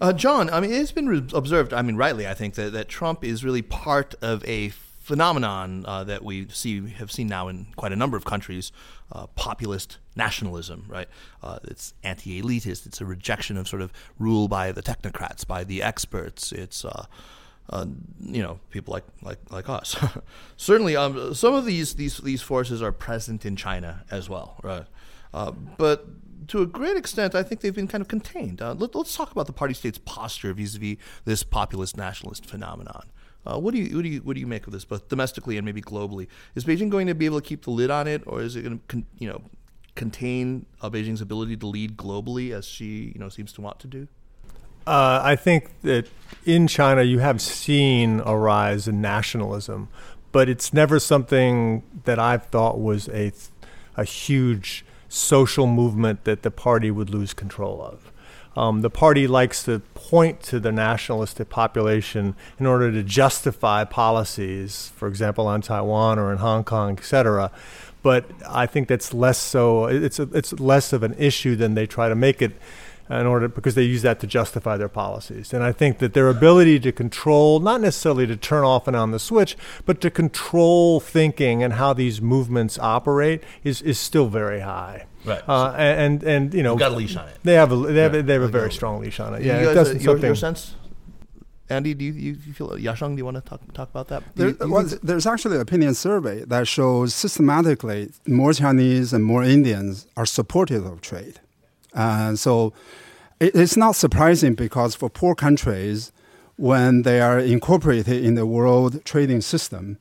Uh, John, I mean, it's been observed, I mean, rightly, I think, that, that Trump is really part of a phenomenon uh, that we see have seen now in quite a number of countries uh, populist nationalism right uh, it's anti-elitist it's a rejection of sort of rule by the technocrats by the experts it's uh, uh, you know people like like like us [LAUGHS] certainly um, some of these these these forces are present in China as well right uh, but to a great extent, I think they've been kind of contained. let, us talk about the party state's posture vis-a-vis this populist nationalist phenomenon. Uh, what do you what do you what do you make of this, both domestically and maybe globally? Is Beijing going to be able to keep the lid on it, or is it going to con- you know contain uh, Beijing's ability to lead globally as she you know seems to want to do? Uh, I think that in China you have seen a rise in nationalism, but it's never something that I've thought was a a huge social movement that the party would lose control of. Um, the party likes to point to the nationalistic population in order to justify policies, for example, on Taiwan or in Hong Kong, etc. But I think that's less so. It's a, it's less of an issue than they try to make it. in order because they use that to justify their policies. And I think that their ability to control, not necessarily to turn off and on the switch, but to control thinking and how these movements operate is, is still very high. Right. Uh, and, and and you know, You've got a leash on it. They have a they have, Yeah. they have a very a- strong leash on it. You Yeah, it guys, doesn't uh, your, your sense, Andy? Do you, you, you feel Yasheng? Do you want to talk talk about that? There, you- you well, think there's actually an opinion survey that shows systematically more Chinese and more Indians are supportive of trade. And so it, it's not surprising because for poor countries, when they are incorporated in the world trading system,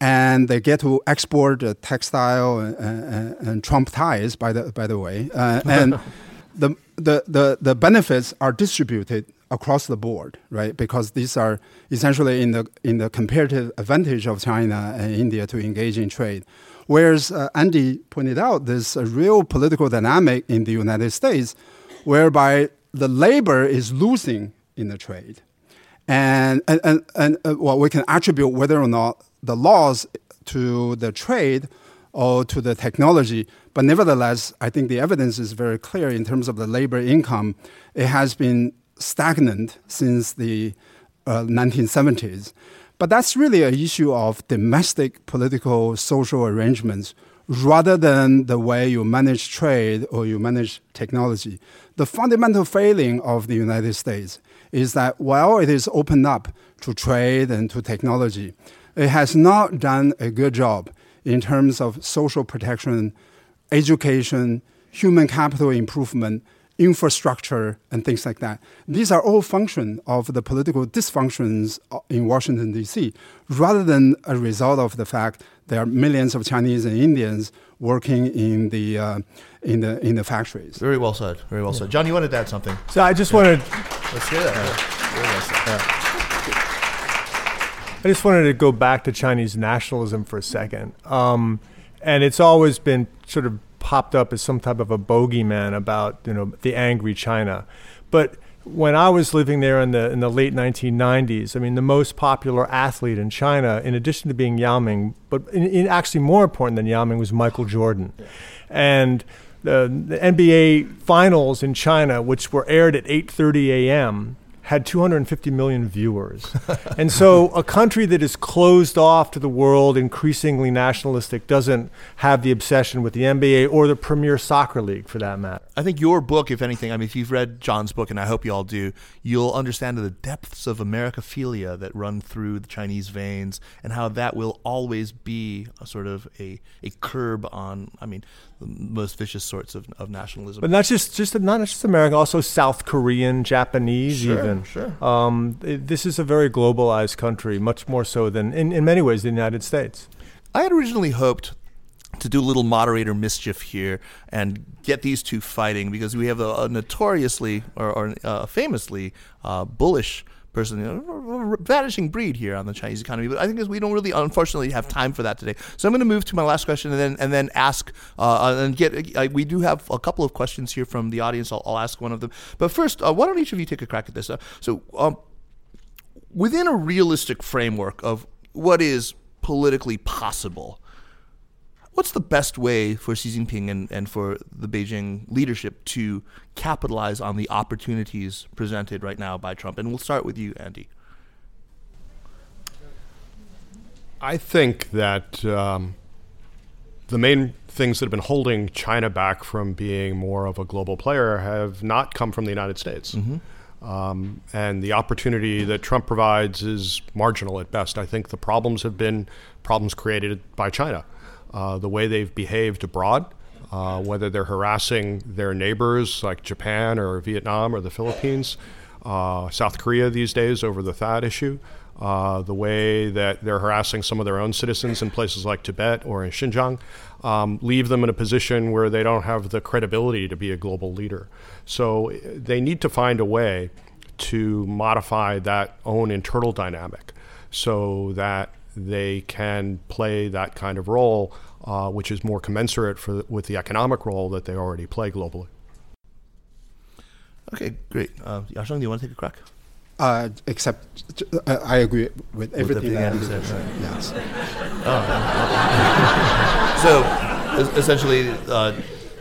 and they get to export uh, textile and, and, and Trump ties, by the by the way, uh, and [LAUGHS] the, the the the benefits are distributed across the board, right? Because these are essentially in the in the comparative advantage of China and India to engage in trade. Whereas uh, Andy pointed out, there's a real political dynamic in the United States, whereby the labor is losing in the trade and and and, and uh, well, we can attribute whether or not the laws to the trade or to the technology. But nevertheless, I think the evidence is very clear in terms of the labor income. It has been stagnant since the uh, 1970s. But that's really an issue of domestic political social arrangements rather than the way you manage trade or you manage technology. The fundamental failing of the United States is that while it is opened up to trade and to technology, it has not done a good job in terms of social protection, education, human capital improvement, infrastructure, and things like that. These are all function of the political dysfunctions in Washington, D.C., rather than a result of the fact there are millions of Chinese and Indians working in the, uh, in the, in the factories. Very well said. Very well said. John, you wanted to add something? So I just wanted Let's hear that. Yeah. Very well said. I just wanted to go back to Chinese nationalism for a second. Um, and it's always been sort of popped up as some type of a bogeyman about, you know, the angry China. But when I was living there in the in the late 1990s, I mean, the most popular athlete in China, in addition to being Yao Ming, but in, in actually more important than Yao Ming was Michael Jordan, and the, the NBA finals in China, which were aired at 8:30 a.m., had 250 million viewers. [LAUGHS] and so a country that is closed off to the world, increasingly nationalistic, doesn't have the obsession with the NBA or the Premier Soccer League for that matter. I think your book, if anything, I mean, if you've read John's book, and I hope you all do, you'll understand the depths of Americophilia that run through the Chinese veins, and how that will always be a sort of a, a curb on, I mean, the most vicious sorts of, of nationalism. But not just just not just America, also South Korean, Japanese, Sure, even. Sure. Um, it- this is a very globalized country, much more so than in, in many ways the United States. I had originally hoped to do a little moderator mischief here and get these two fighting because we have a, a notoriously or, or uh, famously uh, bullish person, know, vanishing breed here on the Chinese economy. But I think we don't really, unfortunately, have time for that today. So I'm going to move to my last question and then and then ask uh, and get. Uh, we do have a couple of questions here from the audience. I'll, I'll ask one of them. But first, uh, why don't each of you take a crack at this? Uh, so. Um, within a realistic framework of what is politically possible, what's the best way for Xi Jinping and, and for the Beijing leadership to capitalize on the opportunities presented right now by Trump? And we'll start with you, Andy. I think that um, the main things that have been holding China back from being more of a global player have not come from the United States. Um, and the opportunity that Trump provides is marginal at best. I think the problems have been problems created by China. Uh, the way they've behaved abroad, uh, whether they're harassing their neighbors like Japan or Vietnam or the Philippines, uh, South Korea these days over the THAAD issue, uh, the way that they're harassing some of their own citizens in places like Tibet or in Xinjiang, um, leave them in a position where they don't have the credibility to be a global leader. So they need to find a way to modify that own internal dynamic so that they can play that kind of role, uh, which is more commensurate for, with the economic role that they already play globally. Okay, great. Uh, Yasheng, do you want to take a crack? Uh, except uh, I agree with everything that everything Andy Andy said. said, Yes. [LAUGHS] [LAUGHS] So, essentially, uh,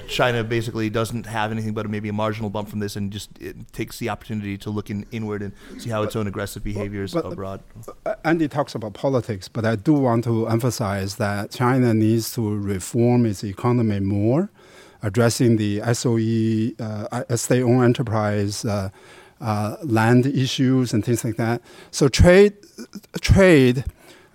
China basically doesn't have anything but maybe a marginal bump from this, and just it takes the opportunity to look in, inward and see how its own aggressive behaviors but- abroad. Uh, Andy talks about politics, but I do want to emphasize that China needs to reform its economy more, addressing the SOE, uh, state-owned enterprise, uh, uh, land issues, and things like that. So trade, trade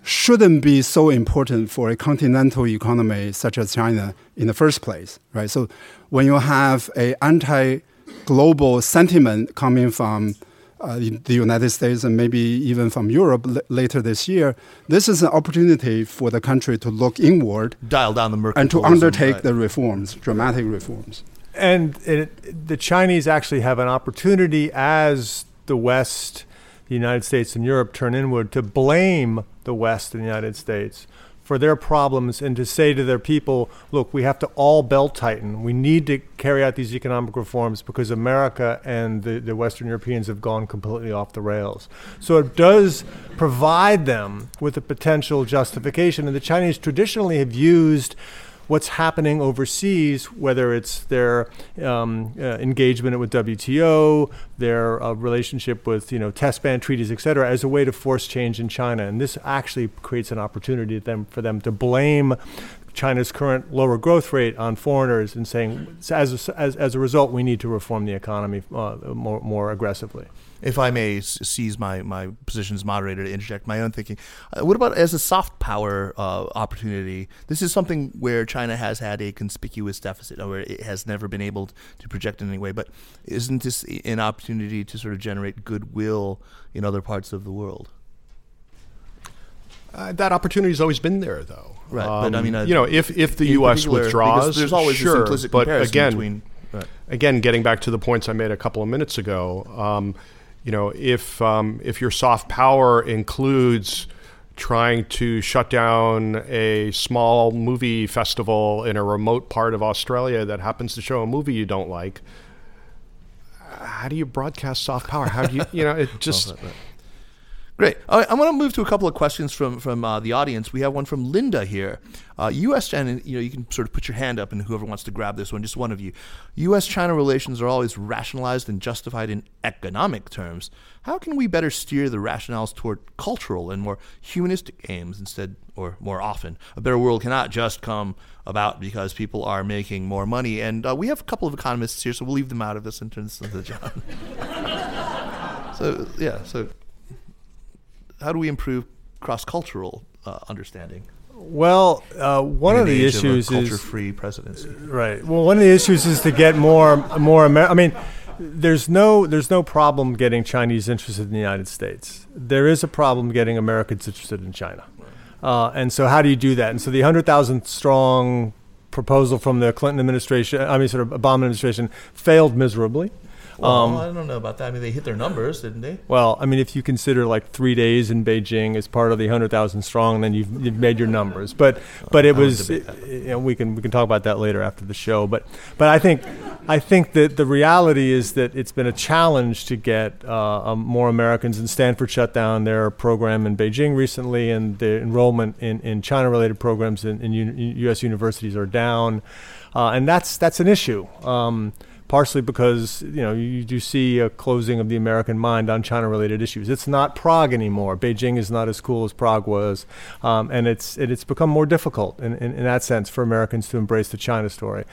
shouldn't be so important for a continental economy such as China in the first place, right? So when you have a anti-global sentiment coming from uh, the United States and maybe even from Europe l- later this year, this is an opportunity for the country to look inward Dial down the mercantilism. and to undertake right. the reforms, dramatic reforms. And it, the Chinese actually have an opportunity as the West, the United States, and Europe turn inward to blame the West and the United States for their problems and to say to their people, look, we have to all belt tighten. We need to carry out these economic reforms because America and the, the Western Europeans have gone completely off the rails. So it does provide them with a potential justification. And the Chinese traditionally have used what's happening overseas, whether it's their um, uh, engagement with WTO, their uh, relationship with you know test ban treaties, et cetera, as a way to force change in China. And this actually creates an opportunity them, for them to blame China's current lower growth rate on foreigners and saying, as a, as, as a result, we need to reform the economy uh, more, more aggressively. if I may seize my, my position as moderator to interject my own thinking, uh, what about as a soft power uh, opportunity? This is something where China has had a conspicuous deficit, or where it has never been able to project in any way. But isn't this an opportunity to sort of generate goodwill in other parts of the world? Uh, that opportunity's always been there, though. Right, but I mean, uh, you know, if if the U.S. withdraws, there's always sure, this implicit but comparison again, between. Right. again, getting back to the points I made a couple of minutes ago, um, you know, if um, if your soft power includes trying to shut down a small movie festival in a remote part of Australia that happens to show a movie you don't like, how do you broadcast soft power? How do you, you know, it [LAUGHS] just. Great. All right, I want to move to a couple of questions from from uh, the audience. We have one from Linda here. Uh, U.S. China, you know, you can sort of put your hand up, and whoever wants to grab this one, just one of you. U.S. China relations are always rationalized and justified in economic terms. How can we better steer the rationales toward cultural and more humanistic aims instead, or more often? A better world cannot just come about because people are making more money. And uh, we have a couple of economists here, so we'll leave them out of this and turn this into John. [LAUGHS] so yeah, so how do we improve cross-cultural uh, understanding? Well, uh, one of the issues a is culture-free presidency. Right. Well, one of the issues is to get more more Amer- I mean, there's no there's no problem getting Chinese interested in the United States. There is a problem getting Americans interested in China. Uh, and so, how do you do that? And so, the hundred thousand strong proposal from the Clinton administration, I mean, sort of Obama administration, failed miserably. Well, Um, I don't know about that. I mean, they hit their numbers, didn't they? Well, I mean, if you consider like three days in Beijing as part of the hundred thousand strong, then you've, you've made your numbers. But but it was debate you know, we can we can talk about that later after the show. But but I think I think that the reality is that it's been a challenge to get uh, um, more Americans. And Stanford shut down their program in Beijing recently, and the enrollment in, in China-related programs in, in U- U.S. universities are down, uh, and that's that's an issue. Um, partially because you know you do see a closing of the American mind on China-related issues. It's not Prague anymore. Beijing is not as cool as Prague was, um, and it's it, it's become more difficult in, in, in that sense for Americans to embrace the China story.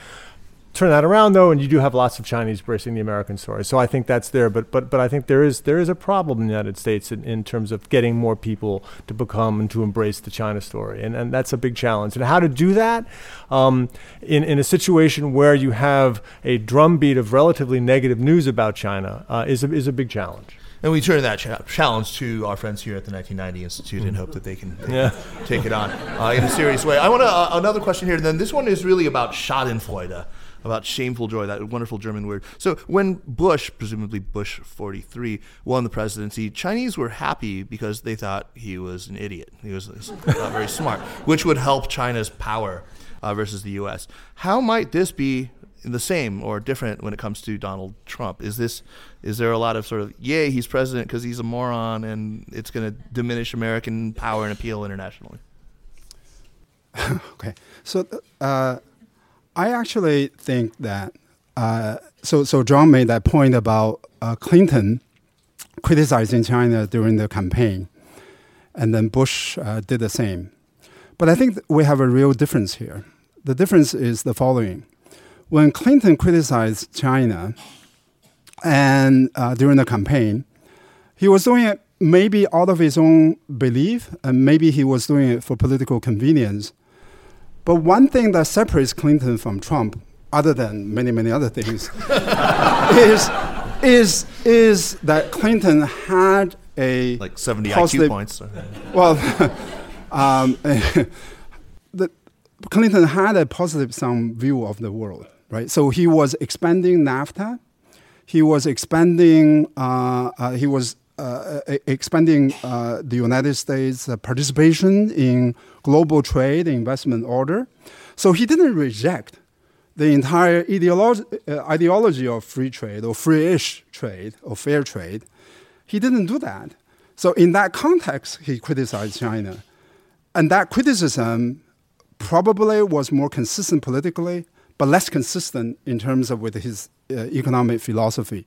Turn that around though, and you do have lots of Chinese embracing the American story. So I think that's there, but but but I think there is there is a problem in the United States in, in terms of getting more people to become and to embrace the China story, and and that's a big challenge. And how to do that um, in in a situation where you have a drumbeat of relatively negative news about China uh, is a, is a big challenge. And we turn that cha- challenge to our friends here at the 1990 Institute and hope that they can, they Yeah. can take it on uh, in a serious way. I want to uh, another question here. And then this one is really about Schadenfreude, about shameful joy, that wonderful German word. So when Bush, presumably Bush 43, won the presidency, Chinese were happy because they thought he was an idiot. He was not very smart, [LAUGHS] which would help China's power uh, versus the U.S. How might this be the same or different when it comes to Donald Trump? Is this is there a lot of sort of yay he's president because he's a moron and it's going to diminish American power and appeal internationally? [LAUGHS] Okay. So uh, I actually think that uh, so so John made that point about uh, Clinton criticizing China during the campaign, and then Bush uh, did the same. But I think we have a real difference here. The difference is the following: when Clinton criticized China, and uh, during the campaign, he was doing it maybe out of his own belief, and maybe he was doing it for political convenience. But one thing that separates Clinton from Trump, other than many, many other things, [LAUGHS] is, is, is that Clinton had a Like 70 positive- IQ points. well, [LAUGHS] um, [LAUGHS] the, Clinton had a positive sound view of the world, right? So he was expanding NAFTA. He was expanding. Uh, uh, he was expanding uh, the United States' uh, participation in global trade investment order. So he didn't reject the entire ideology, uh, ideology of free trade or free-ish trade or fair trade. He didn't do that. So in that context, he criticized China. And that criticism probably was more consistent politically, but less consistent in terms of with his uh, economic philosophy.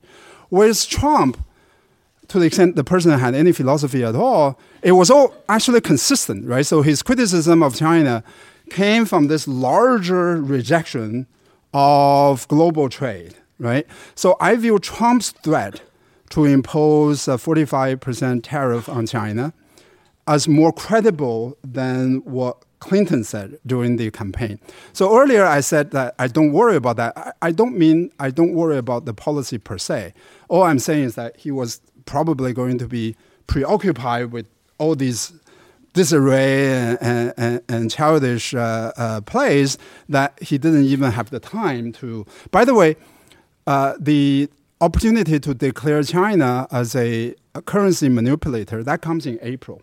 Whereas Trump, to the extent the person had any philosophy at all, it was all actually consistent, right? So his criticism of China came from this larger rejection of global trade, right? So I view Trump's threat to impose a 45% tariff on China as more credible than what Clinton said during the campaign. So earlier I said that I don't worry about that. I, I don't mean I don't worry about the policy per se. All I'm saying is that he was probably going to be preoccupied with all these disarray and, and, and childish uh, uh, plays that he didn't even have the time to. By the way, uh, the opportunity to declare China as a, a currency manipulator that comes in April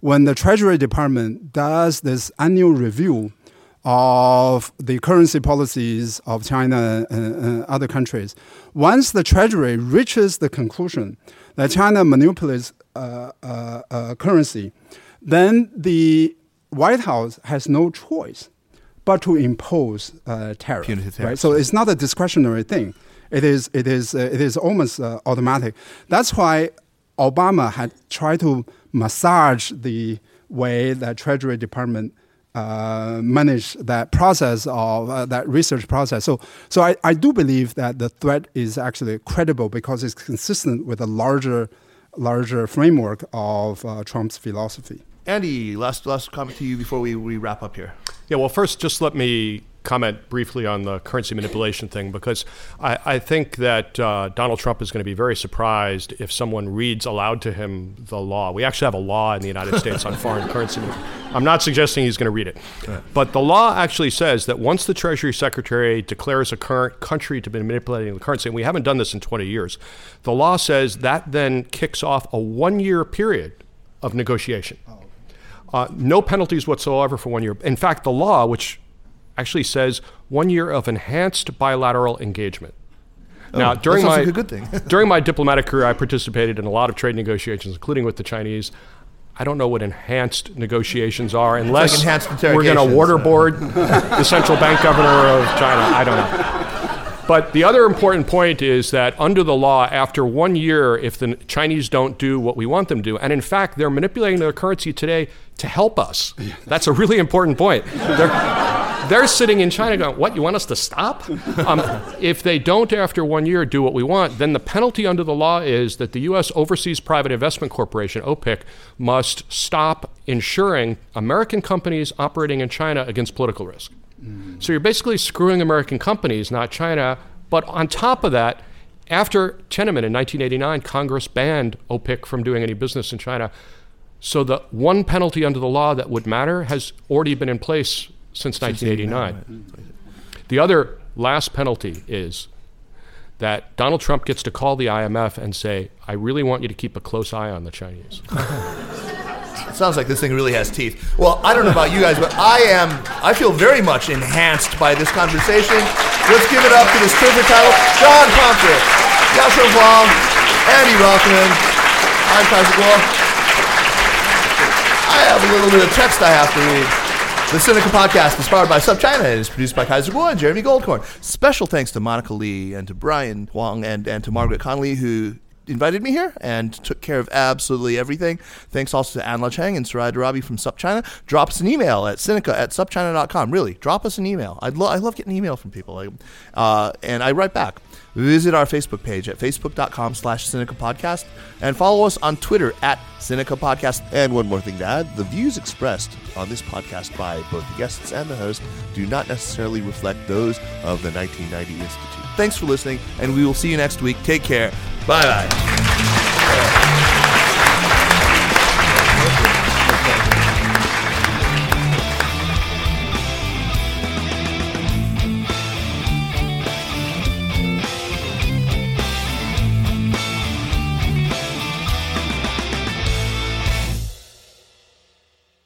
when the Treasury Department does this annual review of the currency policies of China and, other countries, once the Treasury reaches the conclusion that China manipulates uh, uh, uh, currency, then the White House has no choice but to impose uh, tariff. Punitive right? tariffs. So it's not a discretionary thing. It is, it is, uh, it is almost uh, automatic. That's why Obama had tried to massage the way that Treasury Department uh, managed that process of uh, that research process. So, so I, I do believe that the threat is actually credible because it's consistent with a larger, larger framework of uh, Trump's philosophy. Andy, last last comment to you before we, we wrap up here. Yeah, well, first, just let me comment briefly on the currency manipulation thing because I, I think that uh, Donald Trump is going to be very surprised if someone reads aloud to him the law. We actually have a law in the United States on foreign currency. I'm not suggesting he's going to read it. But the law actually says that once the Treasury Secretary declares a current country to be manipulating the currency, and we haven't done this in 20 years, the law says that then kicks off a one year period of negotiation. Uh, no penalties whatsoever for one year. In fact, the law, which actually says one year of enhanced bilateral engagement. now, Oh, that during my like a good thing. [LAUGHS] during my diplomatic career, I participated in a lot of trade negotiations, including with the Chinese. I don't know what enhanced negotiations are, unless enhanced we're going to waterboard the central bank governor of China. I don't know. But the other important point is that under the law, after one year, if the Chinese don't do what we want them to do, and in fact, they're manipulating their currency today to help us. That's a really important point. They're, they're sitting in China going, What, you want us to stop? Um, if they don't, after one year, do what we want, then the penalty under the law is that the U.S. Overseas Private Investment Corporation, OPIC, must stop insuring American companies operating in China against political risk. So you're basically screwing American companies, not China. But on top of that, after Tiananmen in 1989, Congress banned OPIC from doing any business in China. So the one penalty under the law that would matter has already been in place since 1989. The other last penalty is that Donald Trump gets to call the IMF and say, I really want you to keep a close eye on the Chinese. It [LAUGHS] sounds like this thing really has teeth. Well, I don't know about you guys, but I am, I feel very much enhanced by this conversation. Let's give it up to this terrific title, John Pomfret, Yasheng Huang, Andy Rothman. I'm Patrick Wall. I have a little bit of text I have to read. The Sinica Podcast is powered by SupChina and is produced by Kaiser Kuo and Jeremy Goldkorn. Special thanks to Monica Lee and to Brian Huang and, and to Margaret Connolly who invited me here and took care of absolutely everything. Thanks also to Anla Chang and Sarai Darabi from SupChina. Drop us an email at Sinica at supchina.com. Really, drop us an email. I'd lo- I love getting email from people. Uh, and I write back. Visit our Facebook page at facebook.com slash Sinica Podcast and follow us on Twitter at Sinica Podcast. And one more thing to add the views expressed on this podcast by both the guests and the host do not necessarily reflect those of the 1990 Institute. Thanks for listening, and we will see you next week. Take care. Bye bye.